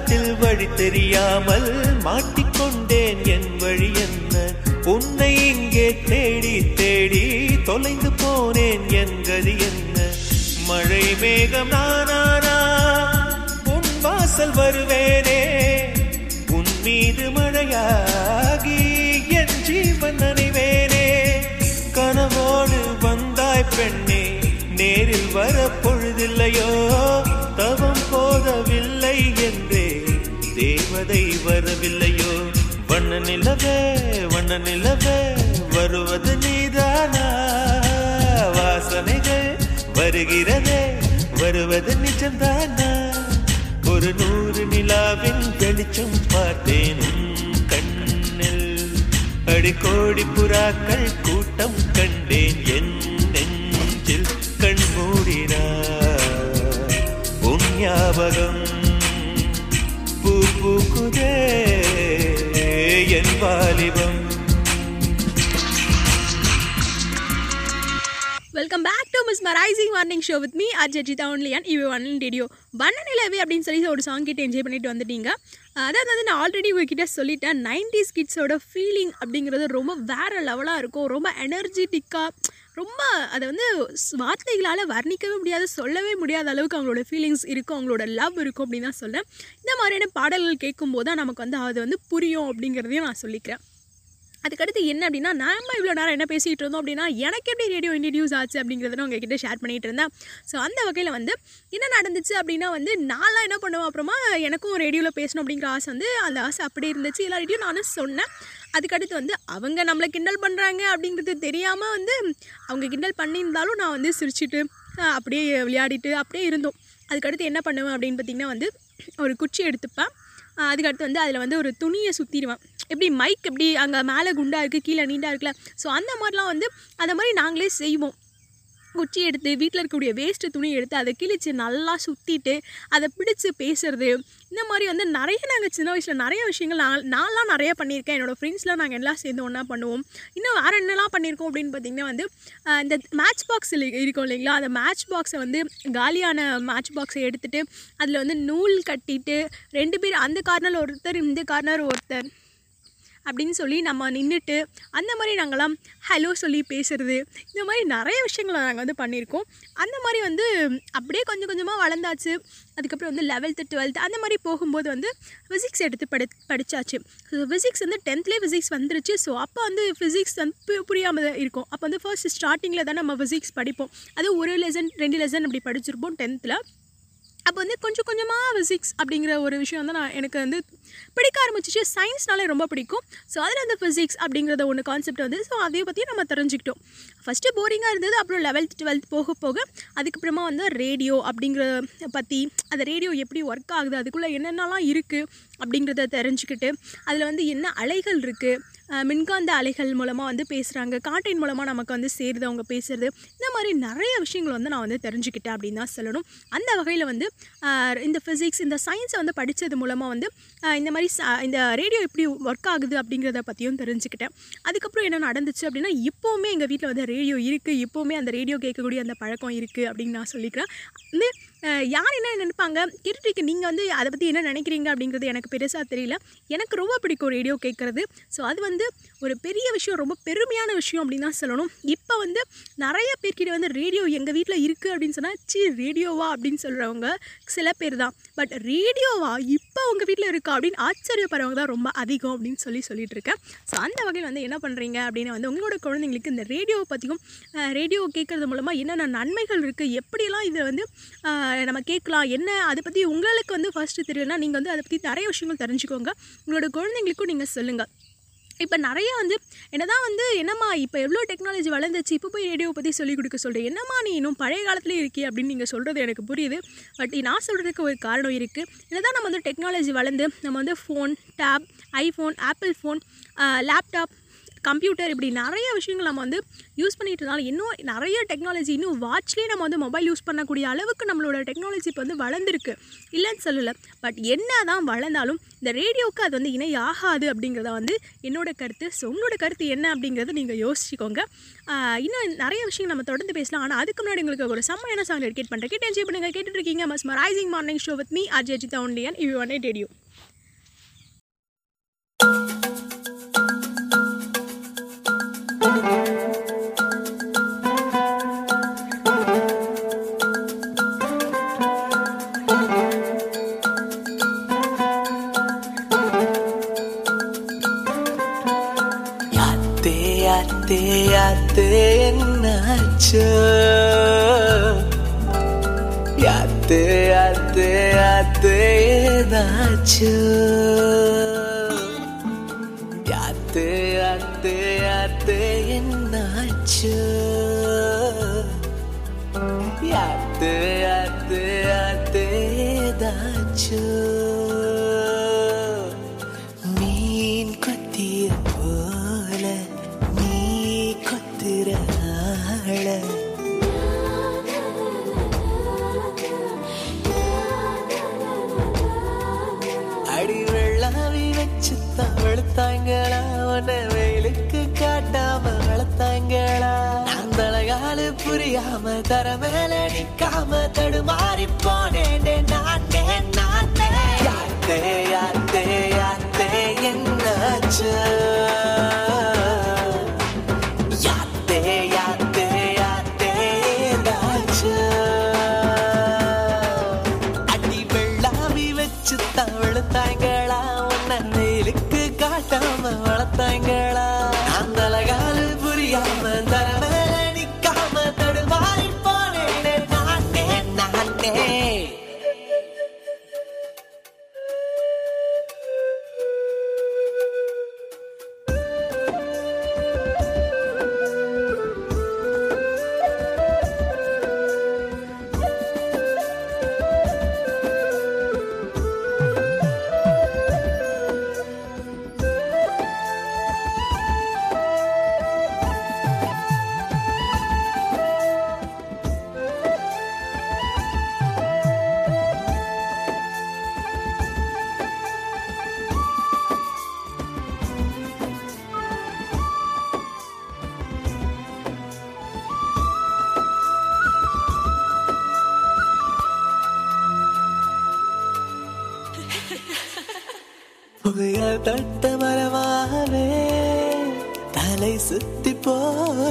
களத்தில் வழி தெரியாமல் மாட்டிக்கொண்டேன். என் வழி என்ன? உன்னை இங்கே தேடி தேடி தொலைந்து போனேன். என் கதி என்ன? மழை மேகம் நானானா? உன் வாசல் வருவேனே? உன் மீது மழையாகி என் ஜீவன் நினைவேனே? கனவோடு வந்தாய் பெண்ணே நேரில் வர பொழுதில்லையோ தவம் போதவில்லை என் வரவில்லையோ வண்ண நிலவே வண்ண நிலவே வருவது நீதானா? வாசனைகள் வருகிறதே வருவது நிஜம்தானா? ஒரு நூறு நிலாவின் வெளிச்சம் பார்த்தேன் கண்ணில். அடிக்கோடி புறாக்கள் கூட்டம் கண்டேன் என் நெஞ்சில் கண் மூடினா உன் ஞாபகம் என் வாலிபம். Welcome back to mesmerizing morning show with me RJ Jitha only and Eve one radio வண்ண நிலவே அப்படின்னு சொல்லி ஒரு சாங் கிட்ட என்ஜாய் பண்ணிட்டு வந்துட்டீங்க. அதாவது வந்து நான் ஆல்ரெடி உங்ககிட்ட சொல்லிட்டேன் நைன்டிஸ் கிட்ஸோட ஃபீலிங் அப்படிங்கிறது ரொம்ப வேற லெவலாக இருக்கும். ரொம்ப எனர்ஜெட்டிக்காக ரொம்ப அதை வந்து வார்த்தைகளால் வர்ணிக்கவே முடியாது சொல்லவே முடியாத அளவுக்கு அவங்களோட ஃபீலிங்ஸ் இருக்கும் அவங்களோட லவ் இருக்கும் அப்படின்னு தான் சொல்கிறேன் இந்த மாதிரியான பாடல்கள் கேட்கும்போது தான் நமக்கு வந்து அது வந்து புரியும் அப்படிங்கிறதையும் நான் சொல்லிக்கிறேன். அதுக்கடுத்து என்ன அப்படின்னா நம்ம இவ்வளோ நேரம் என்ன பேசிகிட்டு இருந்தோம் அப்படின்னா எனக்கு எப்படி ரேடியோ இன்ட்ரடியூஸ் ஆச்சு அப்படிங்கிறத நான் உங்ககிட்ட ஷேர் பண்ணிகிட்டு இருந்தேன். ஸோ அந்த வகையில் வந்து என்ன நடந்துச்சு அப்படின்னா வந்து நான்லாம் என்ன பண்ணுவேன் அப்புறமா எனக்கும் ரேடியோவில் பேசணும் அப்படிங்கிற ஆசை வந்து அந்த ஆசை அப்படியே இருந்துச்சு. எல்லார்கிட்டையும் நானும் சொன்னேன். அதுக்கடுத்து வந்து அவங்க நம்மளை கிண்டல் பண்ணுறாங்க அப்படிங்கிறது தெரியாமல் வந்து அவங்க கிண்டல் பண்ணியிருந்தாலும் நான் வந்து சிரிச்சிட்டு அப்படியே விளையாடிட்டு அப்படியே இருந்தோம். அதுக்கடுத்து என்ன பண்ணுவேன் அப்படின்னு பார்த்திங்கன்னா வந்து ஒரு குச்சி எடுத்துப்பேன். அதுக்கடுத்து வந்து அதில் வந்து ஒரு துணியை சுற்றிடுவேன் எப்படி மைக் எப்படி அங்கே மேலே குண்டாக இருக்குது கீழே நீண்டாக இருக்குல்ல. ஸோ அந்த மாதிரிலாம் வந்து அந்த மாதிரி நாங்களே செய்வோம். குச்சி எடுத்து வீட்டில் இருக்கக்கூடிய வேஸ்ட்டு துணி எடுத்து அதை கிழிச்சு நல்லா சுற்றிட்டு அதை பிடிச்சி பேசுறது. இந்த மாதிரி வந்து நிறைய நாங்கள் சின்ன வயசில் நிறைய விஷயங்கள் நான் நான்லாம் நிறைய பண்ணியிருக்கேன். என்னோடய ஃப்ரெண்ட்ஸ்லாம் நாங்கள் எல்லாம் சேர்ந்து ஒன்றா பண்ணுவோம். இன்னும் வேறு என்னெல்லாம் பண்ணியிருக்கோம் அப்படின்னு பார்த்தீங்கன்னா வந்து இந்த மேட்ச் பாக்ஸ் இருக்கும் இல்லைங்களா? அந்த மேட்ச் பாக்ஸை வந்து காலியான மேட்ச் பாக்ஸை எடுத்துகிட்டு அதில் வந்து நூல் கட்டிட்டு ரெண்டு பேர் அந்த கார்னர் ஒருத்தர் இந்த கார்னர் ஒருத்தர். அப்படின்னு சொல்லி நம்ம நின்றுட்டு அந்த மாதிரி நாங்களாம் ஹலோ சொல்லி பேசுறது இந்த மாதிரி நிறைய விஷயங்களை நாங்கள் வந்து பண்ணியிருக்கோம். அந்த மாதிரி வந்து அப்படியே கொஞ்சம் கொஞ்சமாக வளர்ந்தாச்சு. அதுக்கப்புறம் வந்து லெவல்த்து டுவெல்த்து அந்த மாதிரி போகும்போது வந்து ஃபிசிக்ஸ் எடுத்து படி படித்தாச்சு ஸோ ஃபிசிக்ஸ் வந்து டென்த்லேயே ஃபிசிக்ஸ் வந்துருச்சு. ஸோ அப்போ வந்து ஃபிசிக்ஸ் வந்து பு- இருக்கும். அப்போ வந்து ஃபர்ஸ்ட் ஸ்டார்டிங்கில் தான் நம்ம ஃபிசிக்ஸ் படிப்போம். அது ஒரு லெசன் ரெண்டு லெசன் அப்படி படிச்சிருப்போம் டென்த்தில் அப்போ வந்து கொஞ்சம் கொஞ்சமாக ஃபிசிக்ஸ் அப்படிங்கிற ஒரு விஷயம் வந்து நான் எனக்கு வந்து பிடிக்க ஆரம்பிச்சிச்சு. சயின்ஸ்னாலே ரொம்ப பிடிக்கும். ஸோ அதில் அந்த ஃபிசிக்ஸ் அப்படிங்கிறத ஒன்று கான்செப்ட் வந்து ஸோ அதை பற்றி நம்ம தெரிஞ்சுக்கிட்டோம். ஃபஸ்ட்டு போரிங்காக இருந்தது அப்புறம் லெவல்த் டுவெல்த் போக போக அதுக்கப்புறமா வந்து ரேடியோ அப்படிங்கிற பற்றி அந்த ரேடியோ எப்படி ஒர்க் ஆகுது அதுக்குள்ளே என்னென்னலாம் இருக்குது அப்படிங்கிறத தெரிஞ்சுக்கிட்டு அதில் வந்து என்ன அலைகள் இருக்குது மின்காந்த அலைகள் மூலமாக வந்து பேசுகிறாங்க காற்றின் மூலமாக நமக்கு வந்து சேருது அவங்க பேசுறது. இந்த மாதிரி நிறைய விஷயங்கள் வந்து நான் வந்து தெரிஞ்சுக்கிட்டேன் அப்படின்னு தான் சொல்லணும். அந்த வகையில் வந்து இந்த ஃபிசிக்ஸ் இந்த சயின்ஸை வந்து படித்தது மூலமாக வந்து இந்த மாதிரி இந்த ரேடியோ எப்படி ஒர்க் ஆகுது அப்படிங்கிறத பற்றியும் தெரிஞ்சுக்கிட்டேன். அதுக்கப்புறம் என்ன நடந்துச்சு அப்படின்னா இப்போவுமே எங்கள் வீட்டில் வந்து ரேடியோ இருக்குது இப்போவுமே அந்த ரேடியோ கேட்கக்கூடிய அந்த பழக்கம் இருக்குது அப்படின்னு நான் சொல்லிக்கிறேன். வந்து யார் என்ன நினைப்பாங்க? கேட்டுட்டு நீங்கள் வந்து அதை பற்றி என்ன நினைக்கிறீங்க அப்படிங்கிறது எனக்கு பெருசாக தெரியல. எனக்கு ரொம்ப பிடிக்கும் ரேடியோ கேட்குறது. ஸோ அது வந்து ஒரு பெரிய விஷயம் ரொம்ப பெருமையான விஷயம் அப்படின்னு தான் சொல்லணும். இப்போ வந்து நிறைய பேர்கிட்ட வந்து ரேடியோ எங்கள் வீட்டில் இருக்குது அப்படின்னு சொன்னால் சி ரேடியோவா அப்படின்னு சொல்கிறவங்க சில பேர் தான். பட் ரேடியோவா இப்போ உங்கள் வீட்டில் இருக்கா அப்படின்னு ஆச்சரியப்படுறவங்க தான் ரொம்ப அதிகம் அப்படின்னு சொல்லி சொல்லிட்டு இருக்கேன். ஸோ அந்த வகையில் வந்து என்ன பண்ணுறீங்க அப்படின்னு வந்து உங்களோட குழந்தைங்களுக்கு இந்த ரேடியோவை பற்றியும் ரேடியோ கேட்குறது மூலமாக என்னென்ன நன்மைகள் இருக்குது எப்படியெல்லாம் இதை வந்து நம்ம கேட்கலாம்? என்ன அதை பற்றி உங்களுக்கு வந்து ஃபஸ்ட்டு தெரியலனா நீங்கள் வந்து அதை பற்றி நிறைய விஷயங்கள் தெரிஞ்சுக்கோங்க. உங்களோட குழந்தைங்களுக்கும் நீங்கள் சொல்லுங்கள் இப்போ நிறையா வந்து என்னதான் வந்து என்னம்மா இப்போ எவ்வளோ டெக்னாலஜி வளர்ந்துச்சு இப்போ போய் ரேடியோ பற்றி சொல்லிக் கொடுக்க சொல்கிறேன் என்னம்மா நீ இன்னும் பழைய காலத்துலேயே இருக்கே அப்படின்னு நீங்கள் சொல்கிறது எனக்கு புரியுது. பட் நான் சொல்கிறதுக்கு ஒரு காரணம் இருக்குது என்னதான் நம்ம வந்து டெக்னாலஜி வளர்ந்து நம்ம வந்து phone tab iPhone Apple phone laptop computer இப்படி நிறைய விஷயங்கள் நம்ம வந்து யூஸ் பண்ணிட்டு இருந்தாலும் இன்னும் நிறைய டெக்னாலஜி இன்னும் வாட்ச்லேயே நம்ம வந்து மொபைல் யூஸ் பண்ணக்கூடிய அளவுக்கு நம்மளோட டெக்னாலஜி இப்போ வந்து வளர்ந்துருக்கு. இல்லைன்னு சொல்லலை. பட் என்ன தான் வளர்ந்தாலும் இந்த ரேடியோவுக்கு அது வந்து இணை ஆகாது அப்படிங்கிறத வந்து என்னோட கருத்து. ஸோ உங்களோட கருத்து என்ன அப்படிங்கிறத நீங்கள் யோசிச்சுக்கோங்க. இன்னும் நிறைய விஷயம் நம்ம தொடர்ந்து பேசலாம். ஆனால் அதுக்கு முன்னாடி உங்களுக்கு ஒரு செம்மையான சாங் டெடிகேட் பண்ணுறேன் கேட்டு என்ஜாய் பண்ணுங்கள் கேட்டுட்டு இருக்கீங்க. Mesmerizing morning show with me RJ Ajitha ஒன்லியன் இவ் ஒன் ரேடியோ அத்தே யாத்தே யாத்தே என்னாச்சோ யாத்தே யாத்தே யாத்தே யாத்தே ஏதாச்சோ. மீன் கொத்திய போல நீ கொத்துற ஆள. அடி வெள்ளாவி வச்சு தவழ்த்தாங்களா உன வேலுக்கு காட்டாம வளர்த்தாங்களா? அந்த அழகாலு புரியாம தர மேல நிக்காம தடுமாறி போனேன் நானே நானே. யாத்தே யாத்தே யாத்தே என்னாச்சு? யாத்தே யாத்தே யாத்தே ஏதாச்சு அடி வெள்ளாவி வச்சு தவழ்த்தாங்களா உன்னை வெயிலுக்கு காட்டாம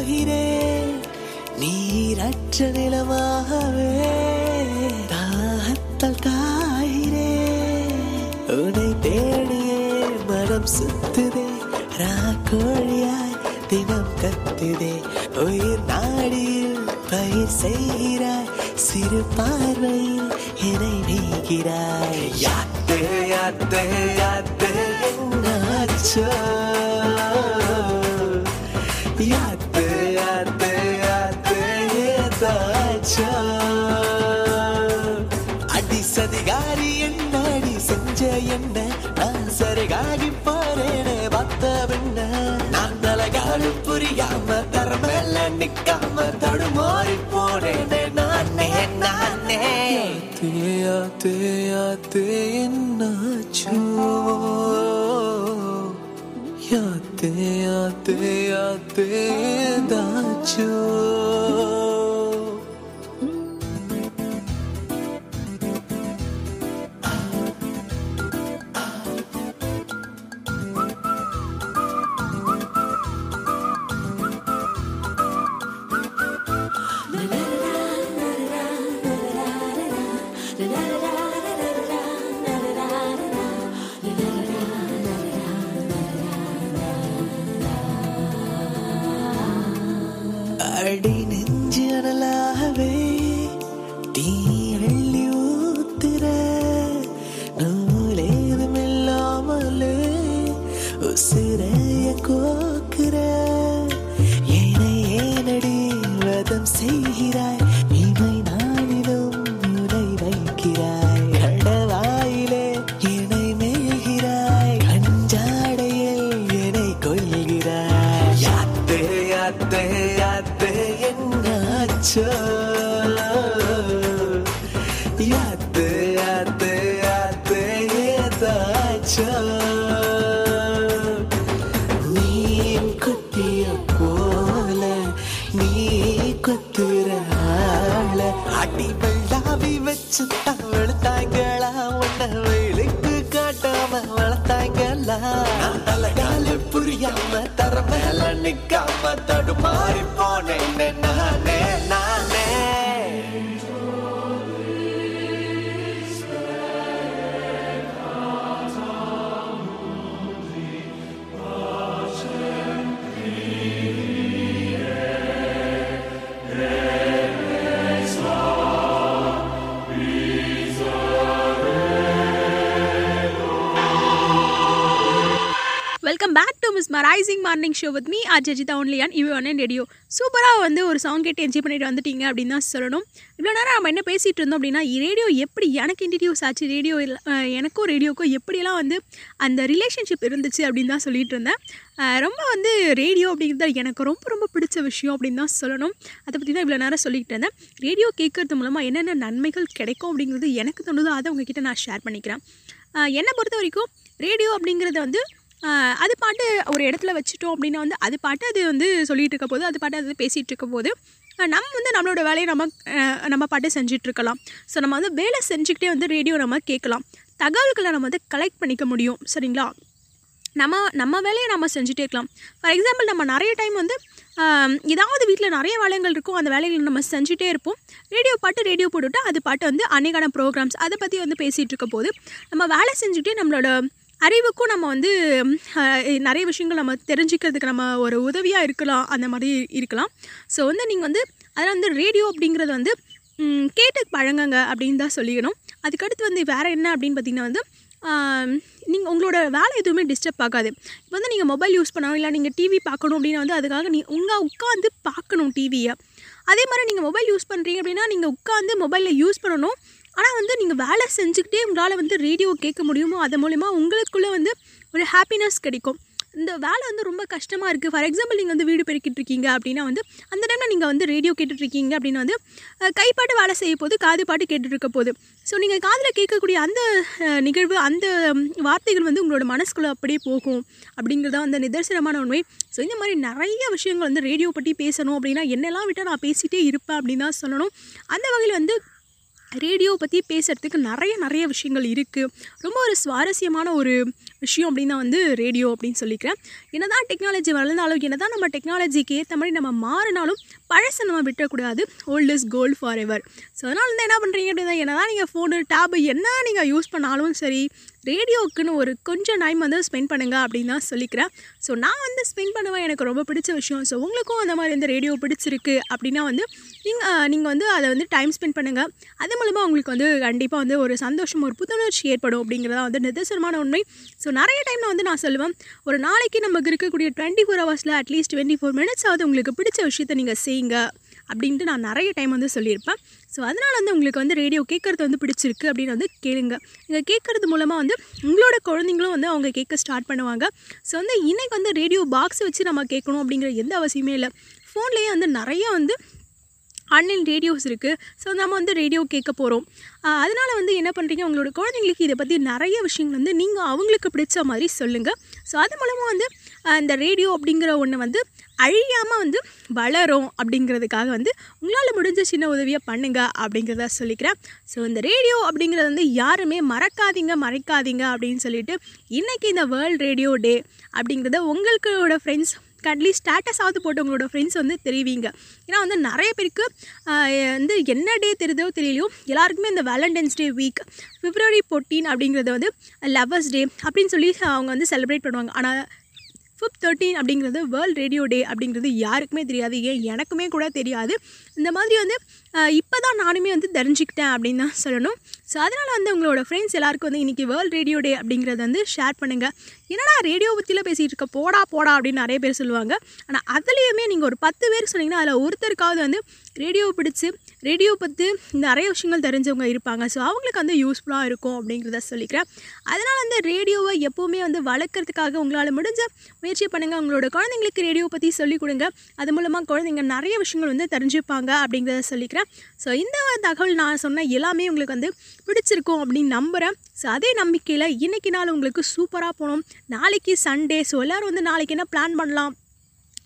போகிறேன் நீரற்ற நிலமாகவே தாகத்தால் காகிறேன் உன்னை தேடியே மனம் சுத்துதே ராக்கோழியாய் தினம் கத்துதே. உயிர் நாடியில் பயிர் செய்கிறாய் சிறு பார்வையில் என்னை நீகிறாய் யாத்து யாத்து யாத்து. என்னாச்சோ நான் போறேனே பத்த பின்ன நான் தலகாலு புரியாம தரமேல நிக்காம தடுமாறி போனேனே நானே நானே. தேயா தேயா என்னாச்சோ. யாத்தே யாத்தே யாத்தே ஏதாச்சோ morning show with me RJ Ajitha only Eve one radio சூப்பராக வந்து ஒரு சாங் கேட்டு என்ஜாய் பண்ணிட்டு வந்துட்டீங்க அப்படின்னு தான் சொல்லணும். இவ்வளோ நேரம் நம்ம என்ன பேசிகிட்டு இருந்தோம் அப்படின்னா ரேடியோ எப்படி எனக்கு இன்ட்ரடியூஸ் ஆச்சு? ரேடியோ எனக்கும் ரேடியோக்கும் எப்படிலாம் வந்து அந்த ரிலேஷன்ஷிப் இருந்துச்சு? அப்படின்னு தான் சொல்லிட்டு இருந்தேன். ரொம்ப வந்து ரேடியோ அப்படிங்கிறது எனக்கு ரொம்ப ரொம்ப பிடிச்ச விஷயம் அப்படின்னு தான் சொல்லணும். அதை பற்றி தான் இவ்வளோ நேரம் சொல்லிக்கிட்டு இருந்தேன். ரேடியோ கேட்கறது மூலமாக என்னென்ன நன்மைகள் கிடைக்கும் அப்படிங்கிறது எனக்கு தோணுதோ. அதை உங்ககிட்ட நான் ஷேர் பண்ணிக்கிறேன். என்னை பொறுத்த வரைக்கும் ரேடியோ அப்படிங்கிறது வந்து அது பாட்டு ஒரு இடத்துல வச்சுட்டோம் அப்படின்னா வந்து அது பாட்டு அது வந்து சொல்லிகிட்டு இருக்க போது அது பாட்டு அது பேசிகிட்டு இருக்க போது நம்ம வந்து நம்மளோட வேலையை நம்ம நம்ம பாட்டு செஞ்சிட்ருக்கலாம் ஸோ நம்ம வந்து வேலை செஞ்சுக்கிட்டே வந்து ரேடியோ நம்ம கேட்கலாம். தகவல்களை நம்ம வந்து கலெக்ட் பண்ணிக்க முடியும் சரிங்களா? நம்ம நம்ம வேலையை நம்ம செஞ்சுட்டே இருக்கலாம். ஃபார் எக்ஸாம்பிள் நம்ம நிறைய டைம் வந்து ஏதாவது வீட்டில் நிறைய வேலைகள் இருக்கும் அந்த வேலைகளை நம்ம செஞ்சுட்டே இருப்போம். ரேடியோ பாட்டு ரேடியோ போட்டுவிட்டு அது பாட்டு வந்து அன்னைக்கான ப்ரோக்ராம்ஸ் அதை பற்றி வந்து பேசிகிட்டு இருக்க போது நம்ம வேலை செஞ்சுக்கிட்டே நம்மளோட அறிவுக்கும் நம்ம வந்து நிறைய விஷயங்கள் நம்ம தெரிஞ்சுக்கிறதுக்கு நம்ம ஒரு உதவியாக இருக்கலாம் அந்த மாதிரி இருக்கலாம். ஸோ வந்து நீங்கள் வந்து அதில் வந்து ரேடியோ அப்படிங்கிறது வந்து கேட்டு பழங்குங்க அப்படின்னு தான் சொல்லிக்கணும். அதுக்கடுத்து வந்து வேறு என்ன அப்படின்னு பார்த்தீங்கன்னா வந்து நீங்கள் உங்களோட வேலை எதுவுமே டிஸ்டர்ப் ஆகாது. இப்போ வந்து நீங்கள் மொபைல் யூஸ் பண்ணணும் இல்லை நீங்கள் டிவி பார்க்கணும் அப்படின்னா வந்து அதுக்காக நீ உங்கள் உட்காந்து பார்க்கணும் டிவியை அதே மாதிரி நீங்கள் மொபைல் யூஸ் பண்ணுறீங்க அப்படின்னா நீங்கள் உட்காந்து மொபைலில் யூஸ் பண்ணணும். ஆனால் வந்து நீங்கள் வேலை செஞ்சுக்கிட்டே உங்களால் வந்து ரேடியோ கேட்க முடியுமோ அது மூலிமா உங்களுக்குள்ளே வந்து ஒரு ஹாப்பினஸ் கிடைக்கும். இந்த வேலை வந்து ரொம்ப கஷ்டமாக இருக்குது ஃபார் எக்ஸாம்பிள் நீங்கள் வந்து வீடு பெருக்கிட்டு இருக்கீங்க அப்படின்னா வந்து அந்த டைமில் நீங்கள் வந்து ரேடியோ கேட்டுட்ருக்கீங்க அப்படின்னா வந்து கைப்பாட்டு வேலை செய்ய போது காது பாட்டு கேட்டுட்ருக்க போது. ஸோ நீங்கள் காதில் கேட்கக்கூடிய அந்த நிகழ்வு அந்த வார்த்தைகள் வந்து உங்களோட மனசுக்குள்ளே அப்படியே போகும். அப்படிங்கிறதா அந்த நிதர்சனமான உண்மை. ஸோ இந்த மாதிரி நிறைய விஷயங்கள் வந்து ரேடியோ பற்றி பேசணும் அப்படின்னா என்னெல்லாம் விட்டால் நான் பேசிகிட்டே இருப்பேன் அப்படின்னு தான் சொல்லணும். அந்த வகையில் வந்து ரேடியோவை பற்றி பேசுகிறதுக்கு நிறைய நிறைய விஷயங்கள் இருக்குது ரொம்ப ஒரு சுவாரஸ்யமான ஒரு விஷயம் அப்படின்னு தான் வந்து ரேடியோ அப்படின்னு சொல்லிக்கிறேன். என்ன தான் டெக்னாலஜி வளர்ந்தாலும் என்ன தான் நம்ம டெக்னாலஜிக்கு ஏற்ற மாதிரி நம்ம மாறினாலும் பழசை நம்ம விட்டுறக்கூடாது old is gold forever so அதனால் வந்து என்ன பண்ணுறீங்க அப்படின்னா என்ன தான் நீங்கள் ஃபோனு டேபு என்ன நீங்கள் யூஸ் பண்ணாலும் சரி ரேடியோவுக்குன்னு ஒரு கொஞ்சம் டைம் வந்து ஸ்பெண்ட் பண்ணுங்கள் அப்படின்னு தான் சொல்லிக்கிறேன். ஸோ நான் வந்து ஸ்பெண்ட் பண்ணுவேன். எனக்கு ரொம்ப பிடிச்ச விஷயம். ஸோ உங்களுக்கும் அந்த மாதிரி இந்த ரேடியோ பிடிச்சிருக்கு அப்படின்னா வந்து நீங்கள் நீங்கள் வந்து அதை வந்து டைம் ஸ்பெண்ட் பண்ணுங்கள் அது மூலமாக உங்களுக்கு வந்து கண்டிப்பாக வந்து ஒரு சந்தோஷம் ஒரு புத்துணர்ச்சி ஏற்படும் அப்படிங்கிறதா வந்து நிதர்சனமான உண்மை. ஸோ நிறைய டைமில் வந்து நான் சொல்லுவேன். ஒரு நாளைக்கு நமக்கு இருக்கக்கூடிய டுவெண்ட்டி ஃபோர் ஹவர்ஸில் at least twenty four minutes ஆகுது உங்களுக்கு பிடிச்ச விஷயத்த நீங்கள் செய்யுங்க. அப்படின்ட்டு நான் நிறைய டைம் வந்து சொல்லியிருப்பேன். ஸோ அதனால் வந்து உங்களுக்கு வந்து ரேடியோ கேட்குறது வந்து பிடிச்சிருக்கு அப்படின்னு வந்து கேளுங்க. இங்கே கேட்குறது மூலமாக வந்து உங்களோட குழந்தைங்களும் வந்து அவங்க கேட்க ஸ்டார்ட் பண்ணுவாங்க. ஸோ வந்து இன்றைக்கி வந்து ரேடியோ பாக்ஸ் வச்சு நம்ம கேட்கணும் அப்படிங்கிற எந்த அவசியமே இல்லை. ஃபோன்லேயே வந்து நிறைய வந்து ஆன்லைன் ரேடியோஸ் இருக்குது ஸோ நம்ம வந்து ரேடியோ கேட்க போகிறோம் அதனால் வந்து என்ன பண்ணுறீங்க உங்களோட குழந்தைங்களுக்கு இதை பற்றி நிறைய விஷயங்கள் வந்து நீங்கள் அவங்களுக்கு பிடிச்ச மாதிரி சொல்லுங்கள் ஸோ அது மூலமாக வந்து இந்த ரேடியோ அப்படிங்கிற ஒன்று வந்து அழியாமல் வந்து வளரும் அப்படிங்கிறதுக்காக வந்து உங்களால் முடிஞ்ச சின்ன உதவியை பண்ணுங்கள் அப்படிங்கிறத சொல்லிக்கிறேன். ஸோ இந்த ரேடியோ அப்படிங்கிறது வந்து யாருமே மறக்காதீங்க மறைக்காதீங்க அப்படின்னு சொல்லிட்டு இன்றைக்கி இந்த வேர்ல்ட் ரேடியோ டே அப்படிங்கிறத உங்களுக்கோட ஃப்ரெண்ட்ஸ் அட்லீஸ்ட் ஸ்டேட்டஸாவது போட்டு உங்களோட ஃப்ரெண்ட்ஸ் வந்து தெரிவிங்க. ஏன்னா வந்து நிறைய பேருக்கு வந்து என்ன டே தெரியுதோ தெரியலையோ எல்லாருக்குமே இந்த வேலண்டைன்ஸ் டே வீக் பிப்ரவரி 14 அப்படிங்கிறது வந்து லவ்வர்ஸ் டே அப்படின்னு சொல்லி அவங்க வந்து செலிப்ரேட் பண்ணுவாங்க. ஆனால் ஃபிஃப்த் தேர்ட்டீன் அப்படிங்கிறது வேர்ல்ட் ரேடியோ டே அப்படிங்கிறது யாருக்குமே தெரியாது ஏன் எனக்குமே கூட தெரியாது. இந்த மாதிரி வந்து இப்போ தான் நானுமே வந்து தெரிஞ்சுக்கிட்டேன் அப்படின்னு தான் சொல்லணும். ஸோ அதனால் வந்து உங்களோட ஃப்ரெண்ட்ஸ் எல்லாருக்கும் வந்து இன்றைக்கி வேர்ல்ட் ரேடியோ டே அப்படிங்கிறத வந்து ஷேர் பண்ணுங்கள் என்னடா ரேடியோ பற்றிலாம் பேசிகிட்டு இருக்க போடா போடா அப்படின்னு நிறைய பேர் சொல்லுவாங்க. ஆனால் அதுலேயுமே நீங்கள் ஒரு பத்து பேர் சொன்னீங்கன்னா அதில் ஒருத்தருக்காவது வந்து ரேடியோ பிடிச்சி ரேடியோ பற்றி நிறைய விஷயங்கள் தெரிஞ்சவங்க இருப்பாங்க. ஸோ அவங்களுக்கு வந்து யூஸ்ஃபுல்லாக இருக்கும் அப்படிங்கிறத சொல்லிக்கிறேன். அதனால் வந்து ரேடியோவை எப்போவுமே வந்து வளர்க்குறதுக்காக உங்களால் முடிஞ்ச முயற்சி பண்ணுங்கள் உங்களோட குழந்தைங்களுக்கு ரேடியோ பற்றி சொல்லிக் கொடுங்க. அது மூலமாக குழந்தைங்க நிறைய விஷயங்கள் வந்து தெரிஞ்சுப்பாங்க அப்படிங்கிறத சொல்லிக்கிறேன். ஸோ இந்த தகவல் நான் சொன்ன எல்லாமே உங்களுக்கு வந்து பிடிச்சிருக்கும் அப்படின்னு நம்புகிறேன் ஸோ அதே நம்பிக்கையில் இன்றைக்கி நாள் உங்களுக்கு சூப்பராக போகணும். நாளைக்கு சண்டே ஸோ எல்லோரும் வந்து நாளைக்கு என்ன பிளான் பண்ணலாம்?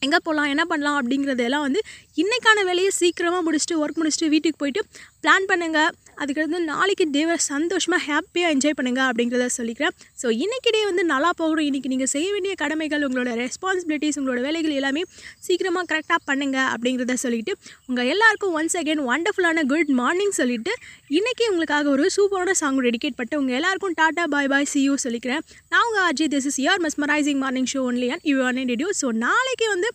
எங்கே போகலாம் என்ன பண்ணலாம் அப்படிங்கிறதெல்லாம் வந்து இன்றைக்கான வேலையை சீக்கிரமாக முடிச்சுட்டு ஒர்க் முடிச்சுட்டு வீட்டுக்கு போயிட்டு பிளான் பண்ணுங்கள் அதுக்கடுத்து நாளைக்கு டேவை சந்தோஷமாக ஹாப்பியாக என்ஜாய் பண்ணுங்கள் அப்படிங்கிறத சொல்லிக்கிறேன். ஸோ இன்றைக்கி டே வந்து நல்லா போகணும். இன்றைக்கி நீங்கள் செய்ய வேண்டிய கடமைகள் உங்களோட ரெஸ்பான்சிபிலிட்டிஸ் உங்களோட வேலைகள் எல்லாமே சீக்கிரமாக கரெக்டாக பண்ணுங்கள் அப்படிங்கிறத சொல்லிட்டு உங்கள் எல்லாருக்கும் ஒன்ஸ் அகைன் ஒண்டர்ஃபுல்லான குட் மார்னிங் சொல்லிவிட்டு இன்றைக்கி உங்களுக்காக ஒரு சூப்பரான சாங் டெடிகேட் பட்டு உங்கள் எல்லாருக்கும் டாட்டா பாய் பாய் சியூ சொல்லிக்கிறேன். நான் உங்கள் RJ this is your mesmerizing morning show only and you on radio so நாளைக்கு வந்து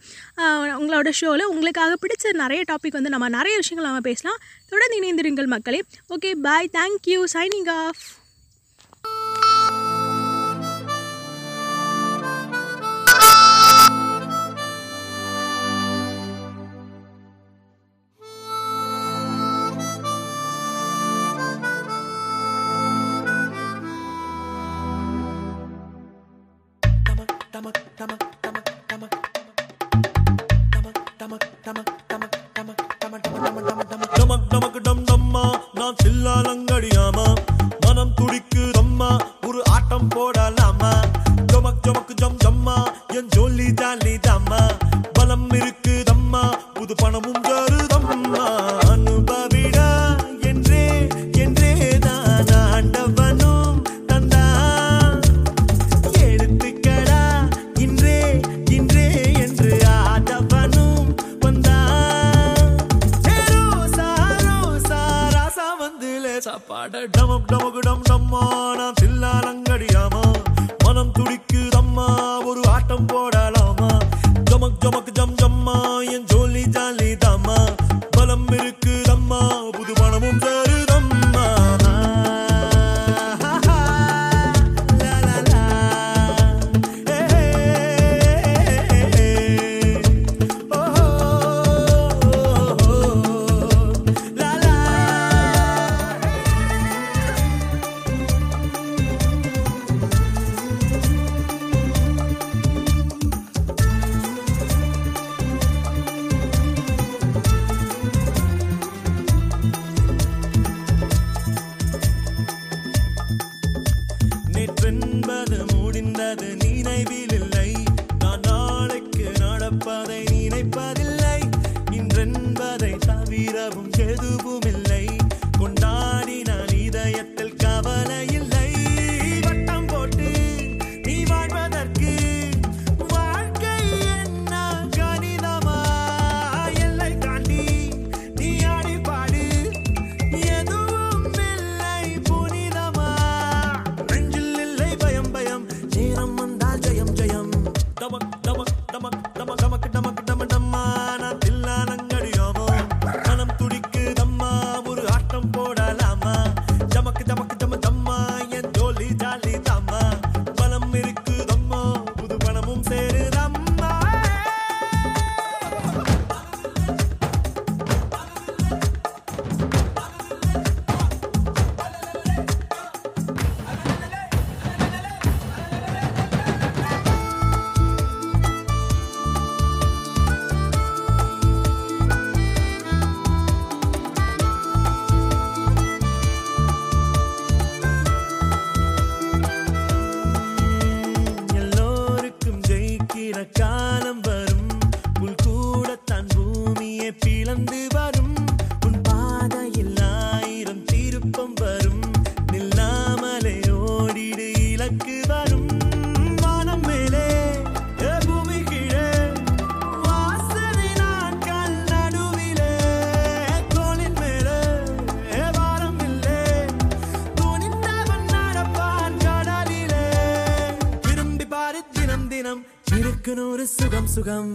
உங்களோட ஷோவில் உங்களுக்காக பிடிச்ச நிறைய டாபிக் வந்து நம்ம நிறைய விஷயங்கள் நம்ம பேசலாம். தொடர்ந்து இணைந்திருங்கள் மக்களே. Okay bye thank you signing off முடிந்தது സുഖം